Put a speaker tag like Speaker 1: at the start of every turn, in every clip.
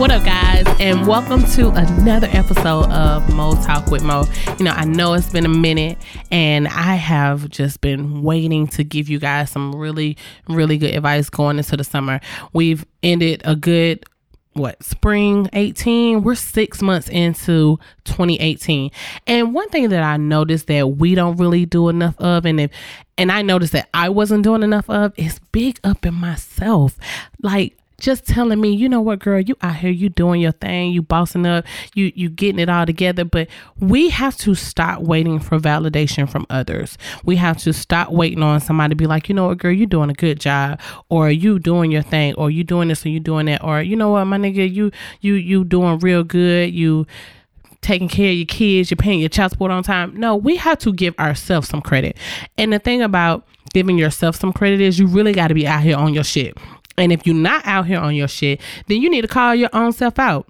Speaker 1: What up, guys, and welcome to another episode of Mo Talk with Mo. You know, I know it's been a minute, and I have just been waiting to give you guys some really, really good advice going into the summer. We've ended a good what spring 18 we're six months into 2018 and one thing that i noticed that we don't really do enough of and if and i noticed that i wasn't doing enough of is big up in myself like just telling me, you know what, girl, you out here, you doing your thing, you bossing up, you you getting it all together. But we have to stop waiting for validation from others. We have to stop waiting on somebody to be like, you know what, girl, you doing a good job, or you doing your thing, or you doing this, or you doing that, or you know what, my nigga, you you you doing real good, you taking care of your kids, you're paying your child support on time. No, we have to give ourselves some credit. And the thing about giving yourself some credit is you really got to be out here on your shit. And if you're not out here on your shit, then you need to call your own self out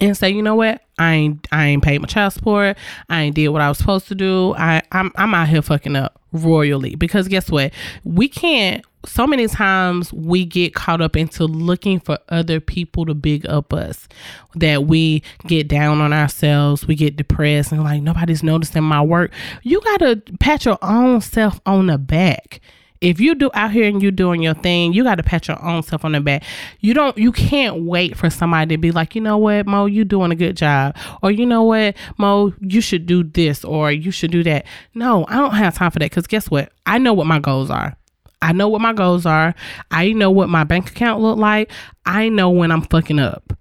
Speaker 1: and say, you know what? I ain't I ain't paid my child support. I ain't did what I was supposed to do. I I'm I'm out here fucking up royally because guess what? We can't so many times we get caught up into looking for other people to big up us that we get down on ourselves we get depressed and like nobody's noticing my work you got to pat your own self on the back if you do out here and you doing your thing, you got to pat your own self on the back. You don't, you can't wait for somebody to be like, you know what, Mo, you doing a good job, or you know what, Mo, you should do this, or you should do that. No, I don't have time for that because guess what? I know what my goals are. I know what my goals are. I know what my bank account look like. I know when I'm fucking up,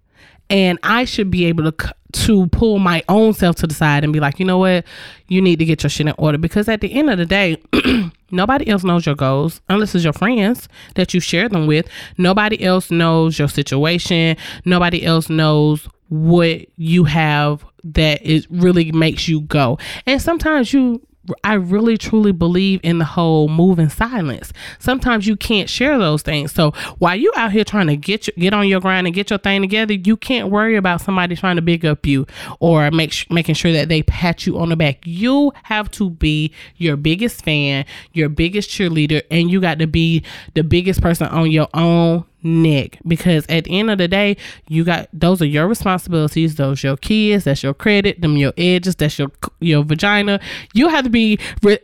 Speaker 1: and I should be able to to pull my own self to the side and be like, you know what, you need to get your shit in order because at the end of the day. Nobody else knows your goals unless it's your friends that you share them with. Nobody else knows your situation. Nobody else knows what you have that it really makes you go. And sometimes you I really truly believe in the whole move in silence. Sometimes you can't share those things. So while you out here trying to get your, get on your grind and get your thing together, you can't worry about somebody trying to big up you or make making sure that they pat you on the back. You have to be your biggest fan, your biggest cheerleader, and you got to be the biggest person on your own neck because at the end of the day you got those are your responsibilities those your kids that's your credit them your edges that's your your vagina you have to be re-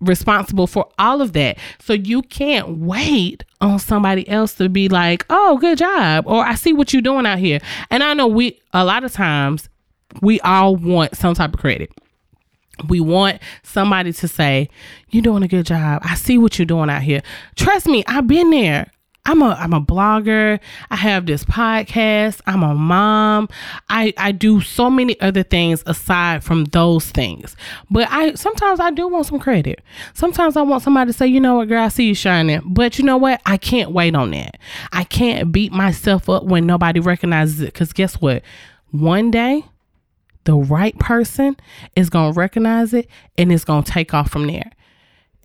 Speaker 1: responsible for all of that so you can't wait on somebody else to be like oh good job or i see what you're doing out here and i know we a lot of times we all want some type of credit we want somebody to say, You're doing a good job. I see what you're doing out here. Trust me, I've been there. I'm a I'm a blogger. I have this podcast. I'm a mom. I I do so many other things aside from those things. But I sometimes I do want some credit. Sometimes I want somebody to say, "You know what, girl, I see you shining." But you know what? I can't wait on that. I can't beat myself up when nobody recognizes it cuz guess what? One day the right person is going to recognize it and it's going to take off from there.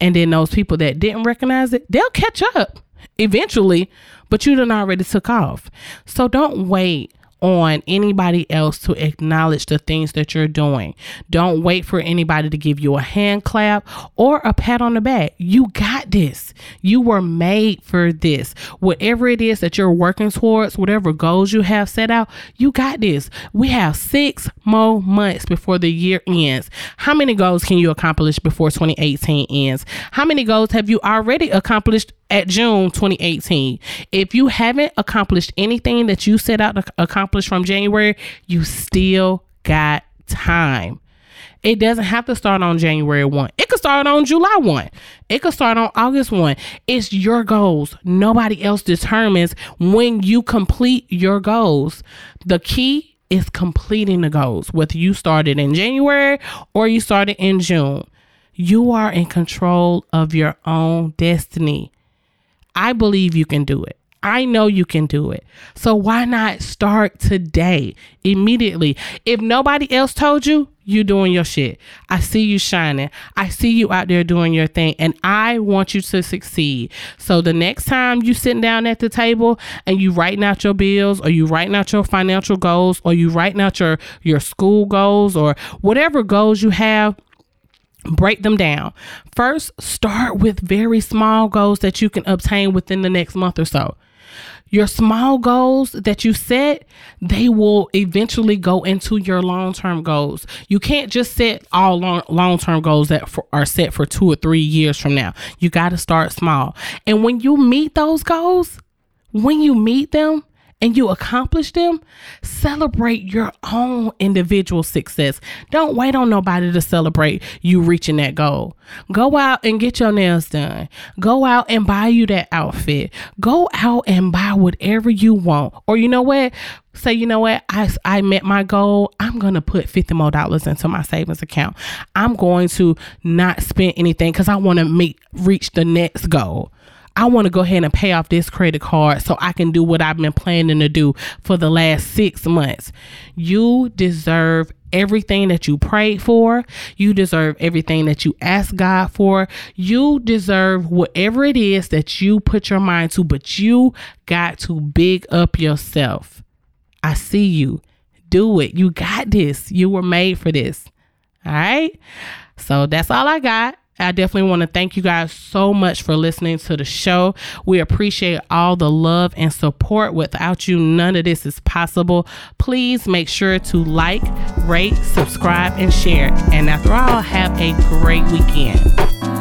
Speaker 1: And then those people that didn't recognize it, they'll catch up eventually, but you done already took off. So don't wait on anybody else to acknowledge the things that you're doing. Don't wait for anybody to give you a hand clap or a pat on the back. You got this. You were made for this. Whatever it is that you're working towards, whatever goals you have set out, you got this. We have six more months before the year ends. How many goals can you accomplish before 2018 ends? How many goals have you already accomplished at June 2018. If you haven't accomplished anything that you set out to accomplish from January, you still got time. It doesn't have to start on January 1. It could start on July 1. It could start on August 1. It's your goals. Nobody else determines when you complete your goals. The key is completing the goals, whether you started in January or you started in June. You are in control of your own destiny. I believe you can do it. I know you can do it. So why not start today, immediately? If nobody else told you, you doing your shit. I see you shining. I see you out there doing your thing and I want you to succeed. So the next time you sitting down at the table and you writing out your bills or you writing out your financial goals or you writing out your your school goals or whatever goals you have, break them down. First, start with very small goals that you can obtain within the next month or so. Your small goals that you set, they will eventually go into your long term goals. You can't just set all long term goals that for, are set for two or three years from now. You got to start small. And when you meet those goals, when you meet them, and you accomplish them, celebrate your own individual success. Don't wait on nobody to celebrate you reaching that goal. Go out and get your nails done. Go out and buy you that outfit. Go out and buy whatever you want. Or you know what? Say, you know what? I, I met my goal. I'm going to put 50 more dollars into my savings account. I'm going to not spend anything because I want to make reach the next goal. I want to go ahead and pay off this credit card so I can do what I've been planning to do for the last six months. You deserve everything that you prayed for. You deserve everything that you asked God for. You deserve whatever it is that you put your mind to, but you got to big up yourself. I see you. Do it. You got this. You were made for this. All right. So that's all I got. I definitely want to thank you guys so much for listening to the show. We appreciate all the love and support. Without you, none of this is possible. Please make sure to like, rate, subscribe, and share. And after all, have a great weekend.